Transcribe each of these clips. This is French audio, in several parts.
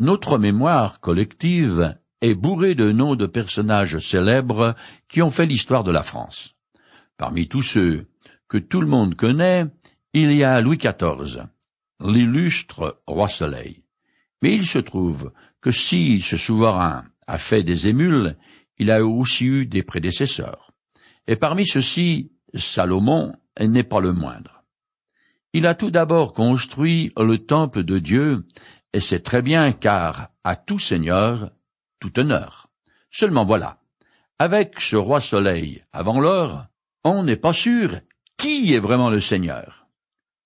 Notre mémoire collective est bourrée de noms de personnages célèbres qui ont fait l'histoire de la France. Parmi tous ceux que tout le monde connaît, il y a Louis XIV, l'illustre roi Soleil. Mais il se trouve que si ce souverain a fait des émules, il a aussi eu des prédécesseurs. Et parmi ceux-ci, Salomon n'est pas le moindre. Il a tout d'abord construit le temple de Dieu et c'est très bien car à tout seigneur, tout honneur. Seulement voilà, avec ce roi soleil avant l'heure, on n'est pas sûr qui est vraiment le seigneur.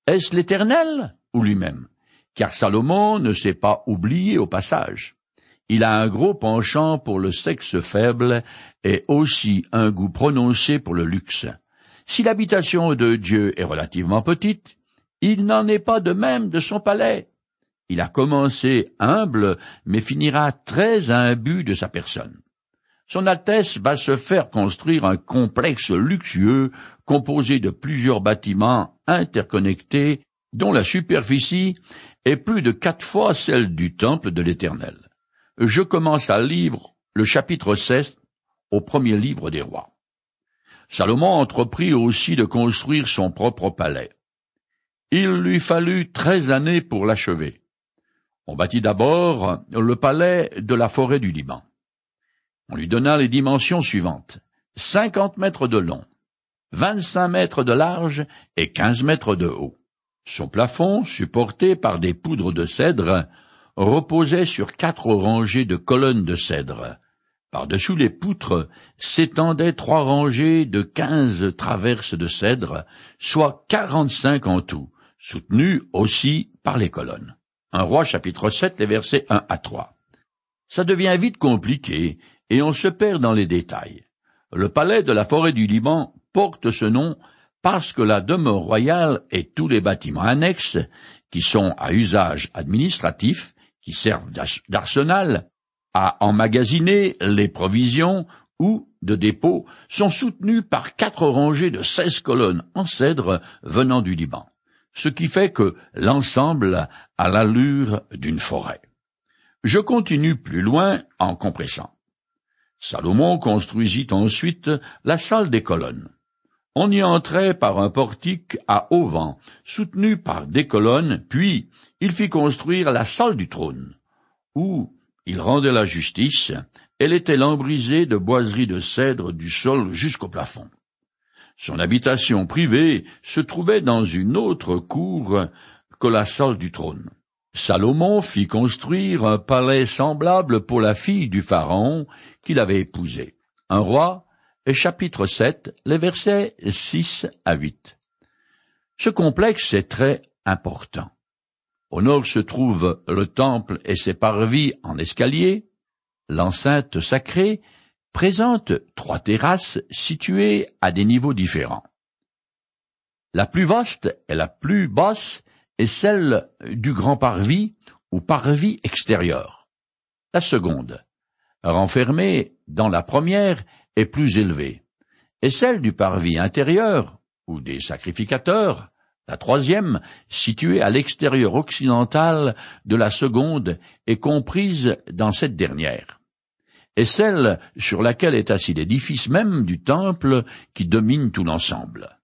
Est-ce l'Éternel ou lui-même? Car Salomon ne s'est pas oublié au passage. Il a un gros penchant pour le sexe faible et aussi un goût prononcé pour le luxe. Si l'habitation de Dieu est relativement petite, il n'en est pas de même de son palais. Il a commencé humble, mais finira très imbu de sa personne. Son Altesse va se faire construire un complexe luxueux composé de plusieurs bâtiments interconnectés dont la superficie est plus de quatre fois celle du temple de l'Éternel. Je commence à lire le chapitre 16 au premier livre des rois. Salomon entreprit aussi de construire son propre palais. Il lui fallut treize années pour l'achever. On bâtit d'abord le palais de la forêt du Liban. On lui donna les dimensions suivantes. Cinquante mètres de long, vingt-cinq mètres de large et quinze mètres de haut. Son plafond, supporté par des poudres de cèdre, reposait sur quatre rangées de colonnes de cèdre. Par-dessous les poutres s'étendaient trois rangées de quinze traverses de cèdre, soit quarante-cinq en tout, soutenues aussi par les colonnes. Un roi chapitre 7, les versets 1 à 3. Ça devient vite compliqué, et on se perd dans les détails. Le palais de la forêt du Liban porte ce nom parce que la demeure royale et tous les bâtiments annexes, qui sont à usage administratif, qui servent d'arsenal, à emmagasiner les provisions ou de dépôt, sont soutenus par quatre rangées de seize colonnes en cèdre venant du Liban ce qui fait que l'ensemble a l'allure d'une forêt. Je continue plus loin en compressant. Salomon construisit ensuite la salle des colonnes. On y entrait par un portique à haut vent, soutenu par des colonnes, puis il fit construire la salle du trône, où il rendait la justice, elle était lambrisée de boiseries de cèdre du sol jusqu'au plafond. Son habitation privée se trouvait dans une autre cour du trône. Salomon fit construire un palais semblable pour la fille du Pharaon qu'il avait épousée. Un roi, chapitre 7, les versets 6 à 8. Ce complexe est très important. Au nord se trouve le temple et ses parvis en escalier, l'enceinte sacrée présente trois terrasses situées à des niveaux différents. La plus vaste et la plus basse est celle du grand parvis ou parvis extérieur. La seconde, renfermée dans la première, est plus élevée, et celle du parvis intérieur ou des sacrificateurs, la troisième, située à l'extérieur occidental de la seconde, est comprise dans cette dernière et celle sur laquelle est assis l'édifice même du temple qui domine tout l'ensemble.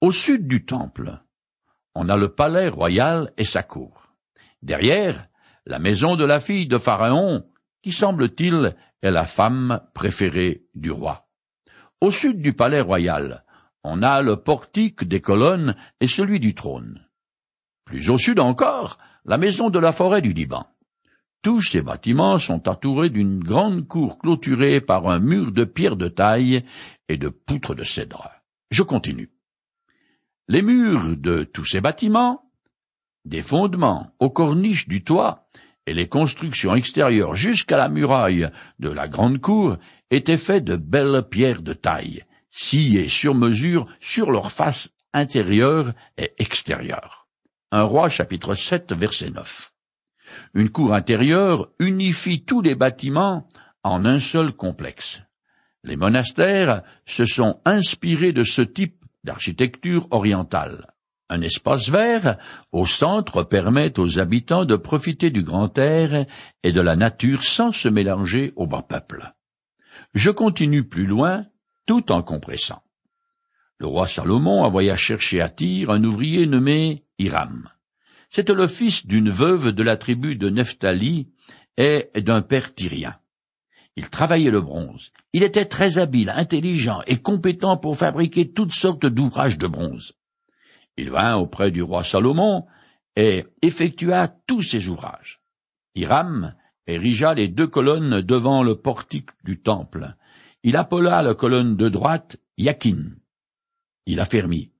Au sud du temple, on a le palais royal et sa cour. Derrière, la maison de la fille de Pharaon, qui semble-t-il est la femme préférée du roi. Au sud du palais royal, on a le portique des colonnes et celui du trône. Plus au sud encore, la maison de la forêt du Liban. Tous ces bâtiments sont entourés d'une grande cour clôturée par un mur de pierre de taille et de poutres de cèdre. Je continue. Les murs de tous ces bâtiments, des fondements aux corniches du toit et les constructions extérieures jusqu'à la muraille de la grande cour étaient faits de belles pierres de taille, sciées sur mesure sur leur face intérieure et extérieure. Un roi chapitre 7 verset 9. Une cour intérieure unifie tous les bâtiments en un seul complexe. Les monastères se sont inspirés de ce type d'architecture orientale. Un espace vert au centre permet aux habitants de profiter du grand air et de la nature sans se mélanger au bas peuple. Je continue plus loin tout en compressant. Le roi Salomon envoya chercher à Tyr un ouvrier nommé Hiram. C'était le fils d'une veuve de la tribu de Nephtali et d'un père tyrien. Il travaillait le bronze. Il était très habile, intelligent et compétent pour fabriquer toutes sortes d'ouvrages de bronze. Il vint auprès du roi Salomon et effectua tous ses ouvrages. Hiram érigea les deux colonnes devant le portique du temple. Il appela la colonne de droite Yakin. Il affermit,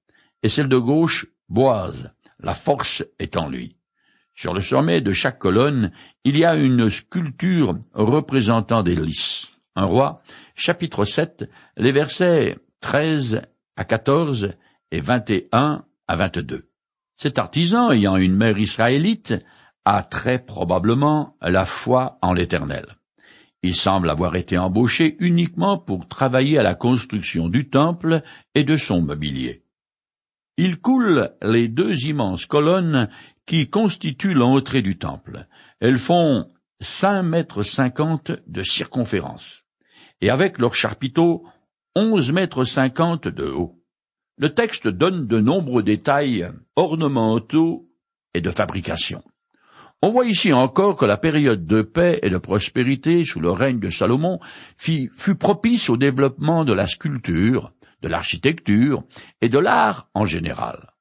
et celle de gauche Boaz. La force est en lui. Sur le sommet de chaque colonne, il y a une sculpture représentant des lys. Un roi, chapitre 7, les versets 13 à 14 et 21 à 22. Cet artisan, ayant une mère israélite, a très probablement la foi en l'Éternel. Il semble avoir été embauché uniquement pour travailler à la construction du temple et de son mobilier. Il coule les deux immenses colonnes qui constituent l'entrée du temple. Elles font cinq mètres cinquante de circonférence, et avec leurs chapiteaux, onze mètres cinquante de haut. Le texte donne de nombreux détails ornementaux et de fabrication. On voit ici encore que la période de paix et de prospérité sous le règne de Salomon fut propice au développement de la sculpture, de l'architecture et de l'art en général.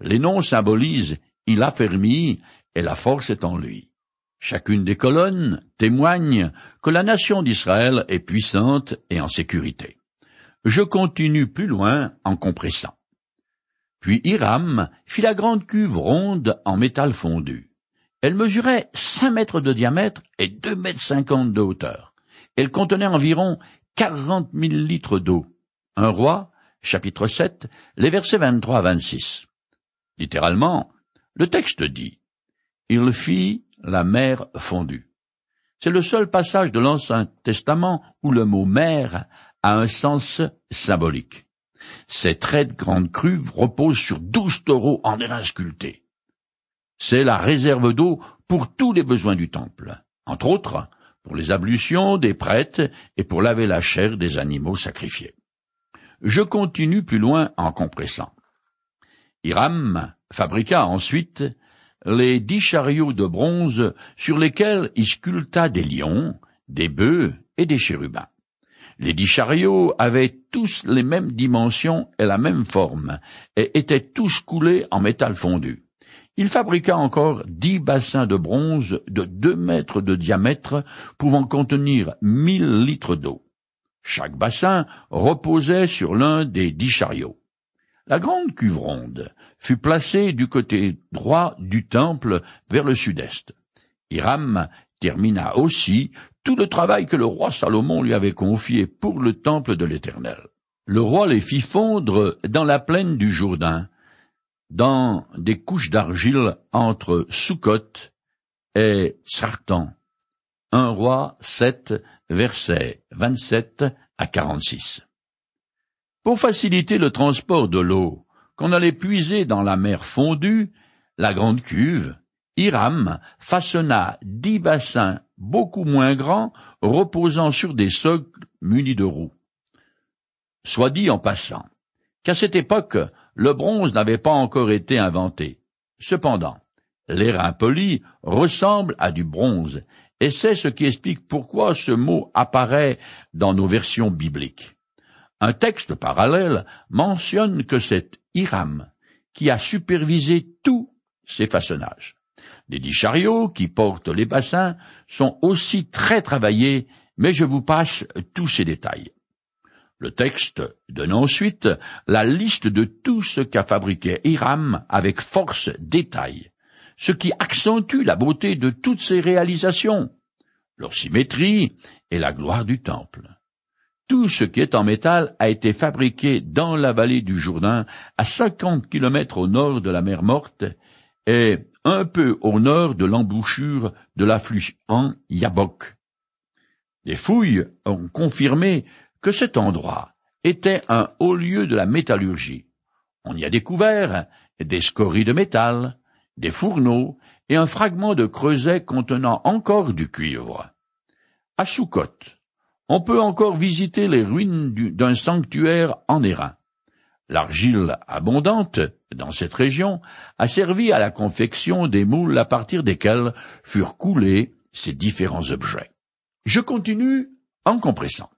Les noms symbolisent il et la force est en lui. Chacune des colonnes témoigne que la nation d'Israël est puissante et en sécurité. Je continue plus loin en compressant. Puis Hiram fit la grande cuve ronde en métal fondu. Elle mesurait cinq mètres de diamètre et deux mètres cinquante de hauteur. Elle contenait environ quarante mille litres d'eau. Un roi, chapitre 7, les versets 23 à 26. Littéralement, le texte dit Il fit la mer fondue. C'est le seul passage de l'Ancien Testament où le mot mer a un sens symbolique. Ces traits de grande crue reposent sur douze taureaux en airain sculpté. C'est la réserve d'eau pour tous les besoins du temple, entre autres pour les ablutions des prêtres et pour laver la chair des animaux sacrifiés. Je continue plus loin en compressant. Hiram fabriqua ensuite les dix chariots de bronze sur lesquels il sculpta des lions, des bœufs et des chérubins. Les dix chariots avaient tous les mêmes dimensions et la même forme, et étaient tous coulés en métal fondu. Il fabriqua encore dix bassins de bronze de deux mètres de diamètre, pouvant contenir mille litres d'eau. Chaque bassin reposait sur l'un des dix chariots. La grande cuve ronde fut placée du côté droit du temple vers le sud-est. Hiram termina aussi tout le travail que le roi Salomon lui avait confié pour le temple de l'Éternel. Le roi les fit fondre dans la plaine du Jourdain, dans des couches d'argile entre Sukkot et Sartan. Un roi 7, versets 27 à 46. Pour faciliter le transport de l'eau qu'on allait puiser dans la mer fondue, la grande cuve, Hiram façonna dix bassins beaucoup moins grands reposant sur des socles munis de roues. Soit dit en passant qu'à cette époque, le bronze n'avait pas encore été inventé. Cependant, l'airain poli ressemble à du bronze, et c'est ce qui explique pourquoi ce mot apparaît dans nos versions bibliques. Un texte parallèle mentionne que c'est Hiram qui a supervisé tous ces façonnages. Les dix chariots qui portent les bassins sont aussi très travaillés, mais je vous passe tous ces détails. Le texte donne ensuite la liste de tout ce qu'a fabriqué Hiram avec force détail, ce qui accentue la beauté de toutes ces réalisations, leur symétrie et la gloire du temple. Tout ce qui est en métal a été fabriqué dans la vallée du Jourdain, à cinquante kilomètres au nord de la mer Morte, et un peu au nord de l'embouchure de l'affluent Yabok. Les fouilles ont confirmé que cet endroit était un haut lieu de la métallurgie. On y a découvert des scories de métal, des fourneaux et un fragment de creuset contenant encore du cuivre. À on peut encore visiter les ruines d'un sanctuaire en airain. L'argile abondante dans cette région a servi à la confection des moules à partir desquels furent coulés ces différents objets. Je continue en compressant.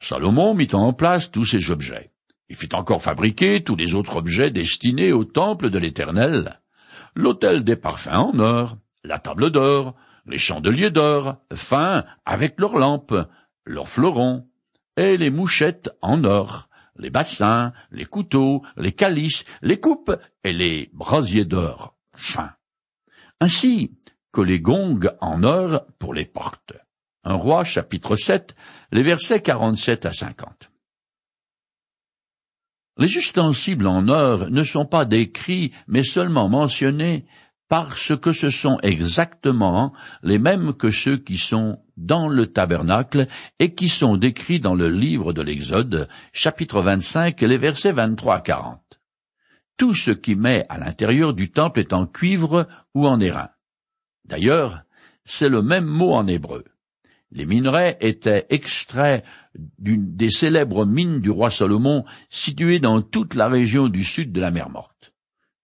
Salomon mit en place tous ces objets. Il fit encore fabriquer tous les autres objets destinés au temple de l'Éternel, l'autel des parfums en or, la table d'or, les chandeliers d'or, fins avec leurs lampes, leurs fleurons, et les mouchettes en or, les bassins, les couteaux, les calices, les coupes et les brasiers d'or fins, ainsi que les gongs en or pour les portes. Un roi chapitre 7, les versets 47 à 50. Les ustensiles en or ne sont pas décrits, mais seulement mentionnés parce que ce sont exactement les mêmes que ceux qui sont dans le tabernacle et qui sont décrits dans le livre de l'Exode, chapitre 25, les versets 23 à 40. Tout ce qui met à l'intérieur du temple est en cuivre ou en airain. D'ailleurs, c'est le même mot en hébreu. Les minerais étaient extraits d'une des célèbres mines du roi Salomon situées dans toute la région du sud de la mer Morte.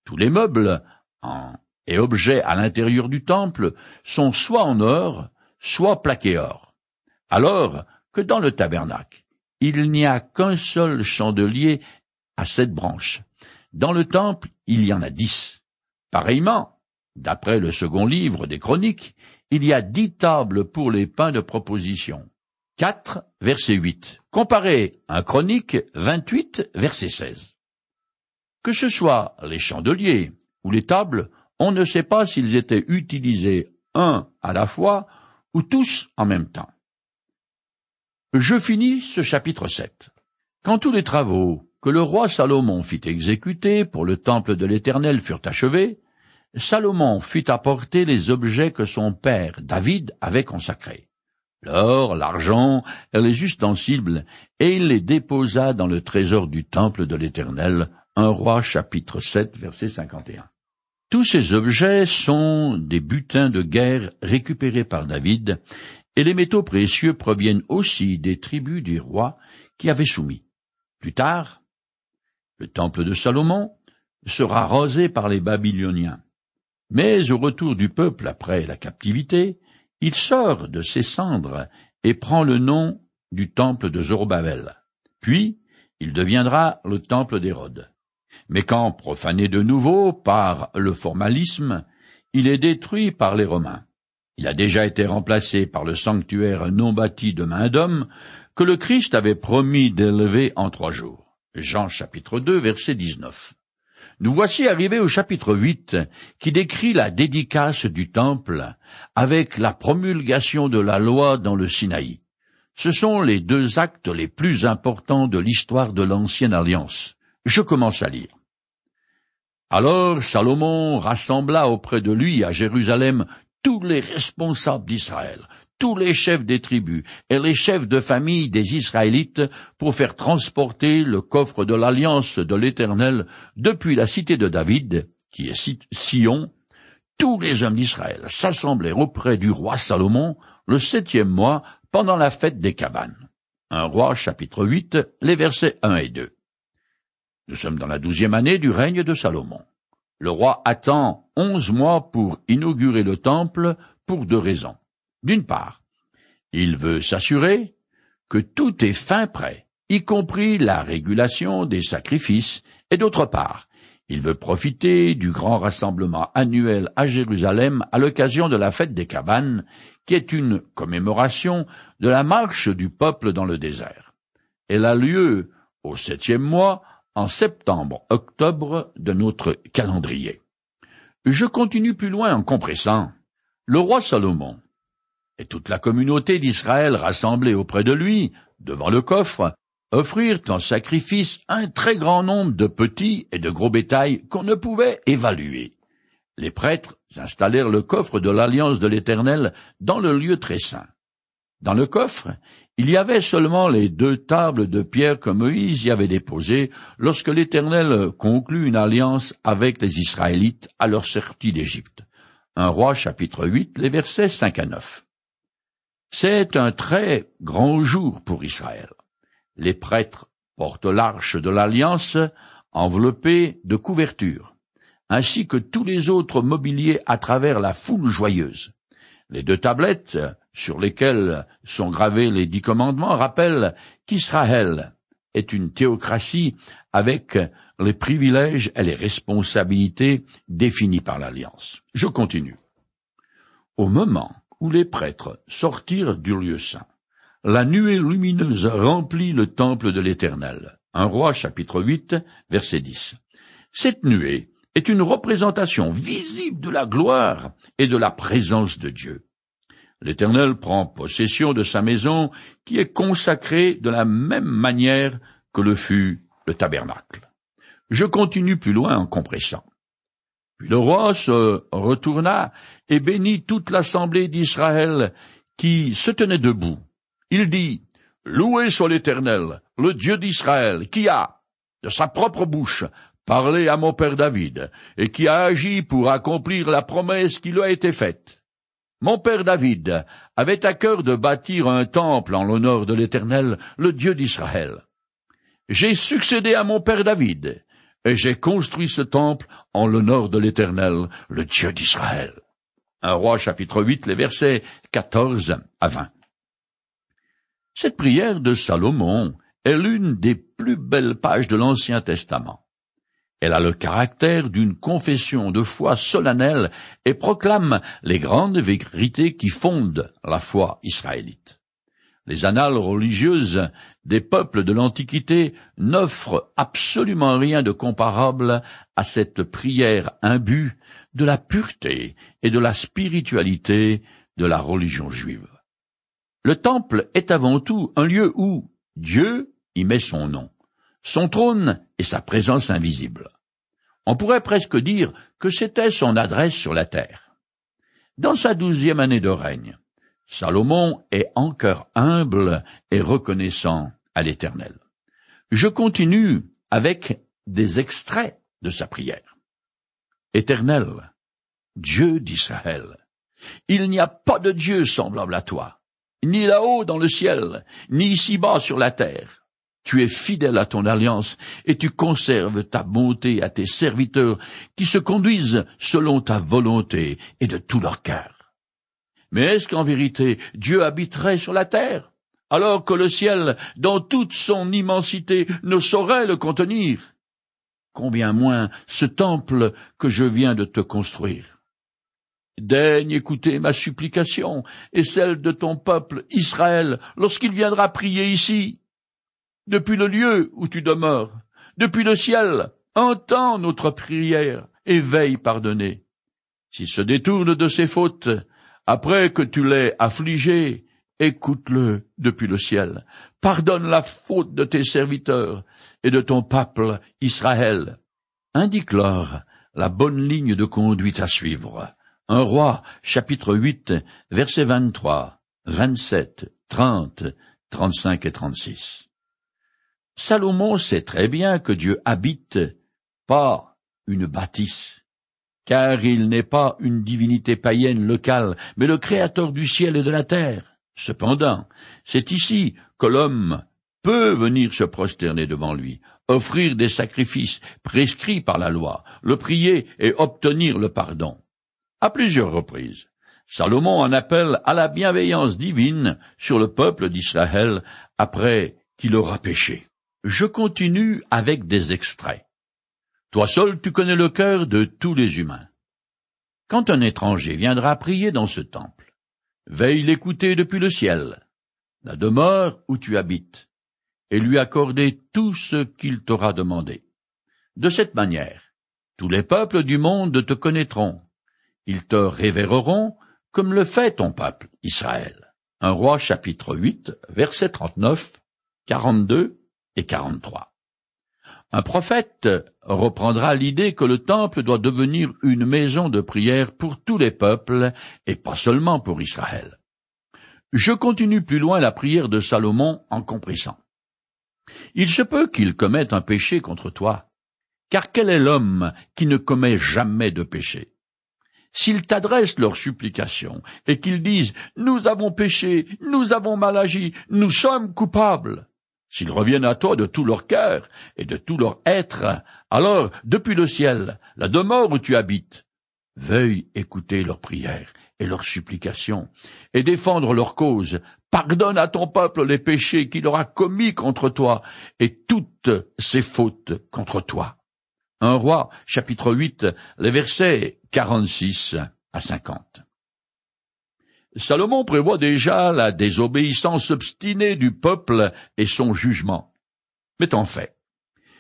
Tous les meubles en, et objets à l'intérieur du temple sont soit en or, soit plaqués or. Alors que dans le tabernacle, il n'y a qu'un seul chandelier à sept branches. Dans le temple, il y en a dix. Pareillement, d'après le second livre des Chroniques, il y a dix tables pour les pains de proposition. 4, verset 8. Comparez un Chronique 28, verset 16. Que ce soit les chandeliers ou les tables, on ne sait pas s'ils étaient utilisés un à la fois ou tous en même temps. Je finis ce chapitre 7. Quand tous les travaux que le roi Salomon fit exécuter pour le temple de l'Éternel furent achevés, Salomon fit apporter les objets que son père David avait consacrés, l'or, l'argent les ustensiles, et il les déposa dans le trésor du temple de l'Éternel. Un roi chapitre 7 verset 51. Tous ces objets sont des butins de guerre récupérés par David, et les métaux précieux proviennent aussi des tribus du roi qui avaient soumis. Plus tard, le temple de Salomon sera rasé par les Babyloniens. Mais au retour du peuple après la captivité, il sort de ses cendres et prend le nom du temple de Zorobabel. Puis, il deviendra le temple d'Hérode. Mais quand profané de nouveau par le formalisme, il est détruit par les Romains. Il a déjà été remplacé par le sanctuaire non bâti de main d'homme que le Christ avait promis d'élever en trois jours. Jean chapitre 2 verset 19. Nous voici arrivés au chapitre 8 qui décrit la dédicace du temple avec la promulgation de la loi dans le Sinaï. Ce sont les deux actes les plus importants de l'histoire de l'ancienne alliance. Je commence à lire. Alors Salomon rassembla auprès de lui à Jérusalem tous les responsables d'Israël, tous les chefs des tribus et les chefs de famille des Israélites pour faire transporter le coffre de l'alliance de l'Éternel depuis la cité de David, qui est Sion, tous les hommes d'Israël s'assemblèrent auprès du roi Salomon le septième mois pendant la fête des cabanes. Un roi chapitre 8, les versets 1 et 2. Nous sommes dans la douzième année du règne de Salomon. Le roi attend onze mois pour inaugurer le temple pour deux raisons. D'une part, il veut s'assurer que tout est fin prêt, y compris la régulation des sacrifices, et d'autre part, il veut profiter du grand rassemblement annuel à Jérusalem à l'occasion de la fête des cabanes, qui est une commémoration de la marche du peuple dans le désert. Elle a lieu au septième mois, en septembre-octobre de notre calendrier. Je continue plus loin en compressant. Le roi Salomon et toute la communauté d'Israël rassemblée auprès de lui, devant le coffre, offrirent en sacrifice un très grand nombre de petits et de gros bétails qu'on ne pouvait évaluer. Les prêtres installèrent le coffre de l'alliance de l'Éternel dans le lieu très saint. Dans le coffre, Il y avait seulement les deux tables de pierre que Moïse y avait déposées lorsque l'Éternel conclut une alliance avec les Israélites à leur sortie d'Égypte. Un roi chapitre 8, les versets 5 à 9. C'est un très grand jour pour Israël. Les prêtres portent l'arche de l'alliance enveloppée de couverture, ainsi que tous les autres mobiliers à travers la foule joyeuse. Les deux tablettes sur lesquels sont gravés les dix commandements rappellent qu'Israël est une théocratie avec les privilèges et les responsabilités définis par l'Alliance. Je continue. Au moment où les prêtres sortirent du lieu saint, la nuée lumineuse remplit le temple de l'Éternel. Un roi chapitre 8 verset 10. Cette nuée est une représentation visible de la gloire et de la présence de Dieu. L'Éternel prend possession de sa maison qui est consacrée de la même manière que le fut le tabernacle. Je continue plus loin en compressant. Puis le roi se retourna et bénit toute l'assemblée d'Israël qui se tenait debout. Il dit, Loué soit l'Éternel, le Dieu d'Israël, qui a, de sa propre bouche, parlé à mon père David, et qui a agi pour accomplir la promesse qui lui a été faite. Mon père David avait à cœur de bâtir un temple en l'honneur de l'Éternel, le Dieu d'Israël. J'ai succédé à mon père David, et j'ai construit ce temple en l'honneur de l'Éternel, le Dieu d'Israël. Un roi chapitre 8, les versets 14 à 20. Cette prière de Salomon est l'une des plus belles pages de l'Ancien Testament. Elle a le caractère d'une confession de foi solennelle et proclame les grandes vérités qui fondent la foi israélite. Les annales religieuses des peuples de l'Antiquité n'offrent absolument rien de comparable à cette prière imbue de la pureté et de la spiritualité de la religion juive. Le temple est avant tout un lieu où Dieu y met son nom son trône et sa présence invisible. On pourrait presque dire que c'était son adresse sur la terre. Dans sa douzième année de règne, Salomon est encore humble et reconnaissant à l'Éternel. Je continue avec des extraits de sa prière. Éternel, Dieu d'Israël, il n'y a pas de Dieu semblable à toi, ni là-haut dans le ciel, ni ici-bas sur la terre. Tu es fidèle à ton alliance et tu conserves ta bonté à tes serviteurs qui se conduisent selon ta volonté et de tout leur cœur. Mais est-ce qu'en vérité Dieu habiterait sur la terre, alors que le ciel, dans toute son immensité, ne saurait le contenir? Combien moins ce temple que je viens de te construire. Daigne écouter ma supplication et celle de ton peuple Israël lorsqu'il viendra prier ici depuis le lieu où tu demeures, depuis le ciel, entends notre prière et veille pardonner. S'il se détourne de ses fautes, après que tu l'aies affligé, écoute-le depuis le ciel. Pardonne la faute de tes serviteurs et de ton peuple Israël. Indique-leur la bonne ligne de conduite à suivre. Un roi, chapitre 8, versets 23, 27, 30, 35 et 36. Salomon sait très bien que Dieu habite pas une bâtisse, car il n'est pas une divinité païenne locale, mais le créateur du ciel et de la terre. Cependant, c'est ici que l'homme peut venir se prosterner devant lui, offrir des sacrifices prescrits par la loi, le prier et obtenir le pardon. À plusieurs reprises, Salomon en appelle à la bienveillance divine sur le peuple d'Israël après qu'il aura péché. Je continue avec des extraits. Toi seul tu connais le cœur de tous les humains. Quand un étranger viendra prier dans ce temple, veille l'écouter depuis le ciel, la demeure où tu habites, et lui accorder tout ce qu'il t'aura demandé. De cette manière, tous les peuples du monde te connaîtront. Ils te révéreront comme le fait ton peuple, Israël. Un roi chapitre 8, verset 39, 42 un prophète reprendra l'idée que le temple doit devenir une maison de prière pour tous les peuples et pas seulement pour Israël. Je continue plus loin la prière de Salomon en compressant. Il se peut qu'il commette un péché contre toi, car quel est l'homme qui ne commet jamais de péché? S'ils t'adressent leurs supplications et qu'ils disent Nous avons péché, nous avons mal agi, nous sommes coupables, s'ils reviennent à toi de tout leur cœur et de tout leur être, alors, depuis le ciel, la demeure où tu habites, veuille écouter leurs prières et leurs supplications, et défendre leur cause. Pardonne à ton peuple les péchés qu'il aura commis contre toi, et toutes ses fautes contre toi. Un roi, chapitre 8, les versets 46 à 50. Salomon prévoit déjà la désobéissance obstinée du peuple et son jugement. Mais en fait,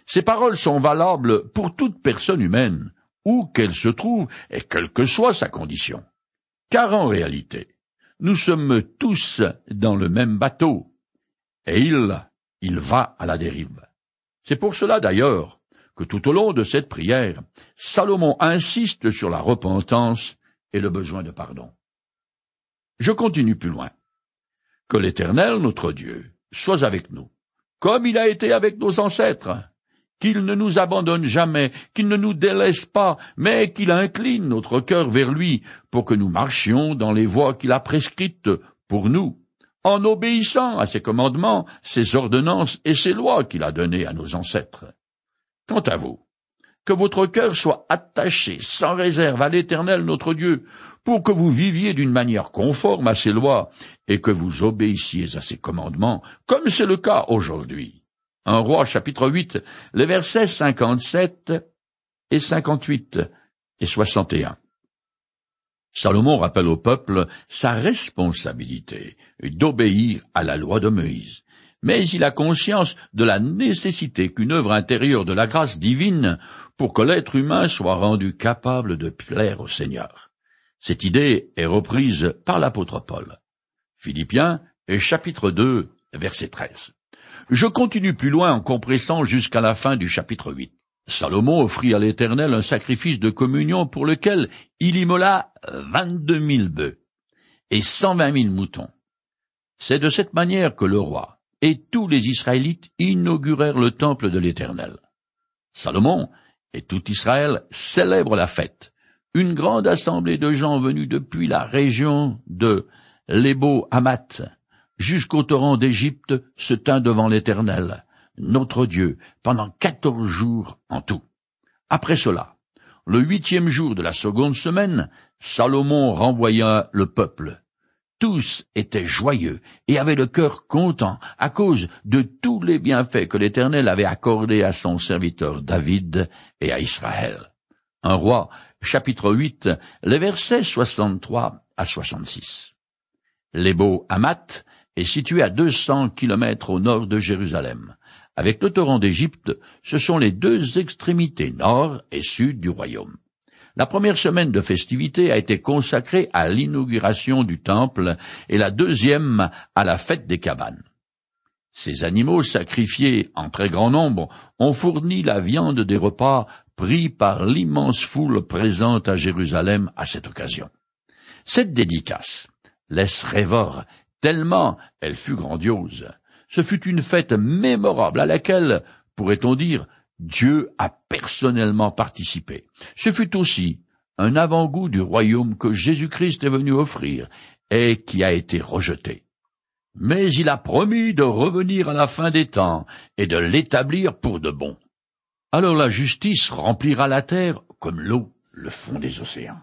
ces paroles sont valables pour toute personne humaine, où qu'elle se trouve et quelle que soit sa condition. Car en réalité, nous sommes tous dans le même bateau, et il, il va à la dérive. C'est pour cela d'ailleurs que tout au long de cette prière, Salomon insiste sur la repentance et le besoin de pardon. Je continue plus loin. Que l'Éternel, notre Dieu, soit avec nous, comme il a été avec nos ancêtres, qu'il ne nous abandonne jamais, qu'il ne nous délaisse pas, mais qu'il incline notre cœur vers lui, pour que nous marchions dans les voies qu'il a prescrites pour nous, en obéissant à ses commandements, ses ordonnances et ses lois qu'il a données à nos ancêtres. Quant à vous, que votre cœur soit attaché sans réserve à l'Éternel notre Dieu, pour que vous viviez d'une manière conforme à ses lois, et que vous obéissiez à ses commandements, comme c'est le cas aujourd'hui. Un roi chapitre 8, les versets 57 et 58 et 61. Salomon rappelle au peuple sa responsabilité d'obéir à la loi de Moïse mais il a conscience de la nécessité qu'une œuvre intérieure de la grâce divine pour que l'être humain soit rendu capable de plaire au Seigneur. Cette idée est reprise par l'apôtre Paul. Philippiens, chapitre 2, verset 13. Je continue plus loin en compressant jusqu'à la fin du chapitre 8. Salomon offrit à l'Éternel un sacrifice de communion pour lequel il immola vingt-deux mille bœufs et cent vingt mille moutons. C'est de cette manière que le roi, et tous les Israélites inaugurèrent le temple de l'Éternel. Salomon et tout Israël célèbrent la fête. Une grande assemblée de gens venus depuis la région de Lebo Hamath jusqu'au torrent d'Égypte se tint devant l'Éternel, notre Dieu, pendant quatorze jours en tout. Après cela, le huitième jour de la seconde semaine, Salomon renvoya le peuple, tous étaient joyeux et avaient le cœur content à cause de tous les bienfaits que l'Éternel avait accordés à son serviteur David et à Israël. Un roi, chapitre 8, les versets 63 à 66. L'ébo Hamath est situé à 200 kilomètres au nord de Jérusalem. Avec le torrent d'Égypte, ce sont les deux extrémités nord et sud du royaume. La première semaine de festivités a été consacrée à l'inauguration du temple et la deuxième à la fête des cabanes. Ces animaux sacrifiés en très grand nombre ont fourni la viande des repas pris par l'immense foule présente à Jérusalem à cette occasion. Cette dédicace laisse rêveur tellement elle fut grandiose. Ce fut une fête mémorable à laquelle, pourrait-on dire, Dieu a personnellement participé. Ce fut aussi un avant-goût du royaume que Jésus-Christ est venu offrir et qui a été rejeté. Mais il a promis de revenir à la fin des temps et de l'établir pour de bon. Alors la justice remplira la terre comme l'eau le fond des océans.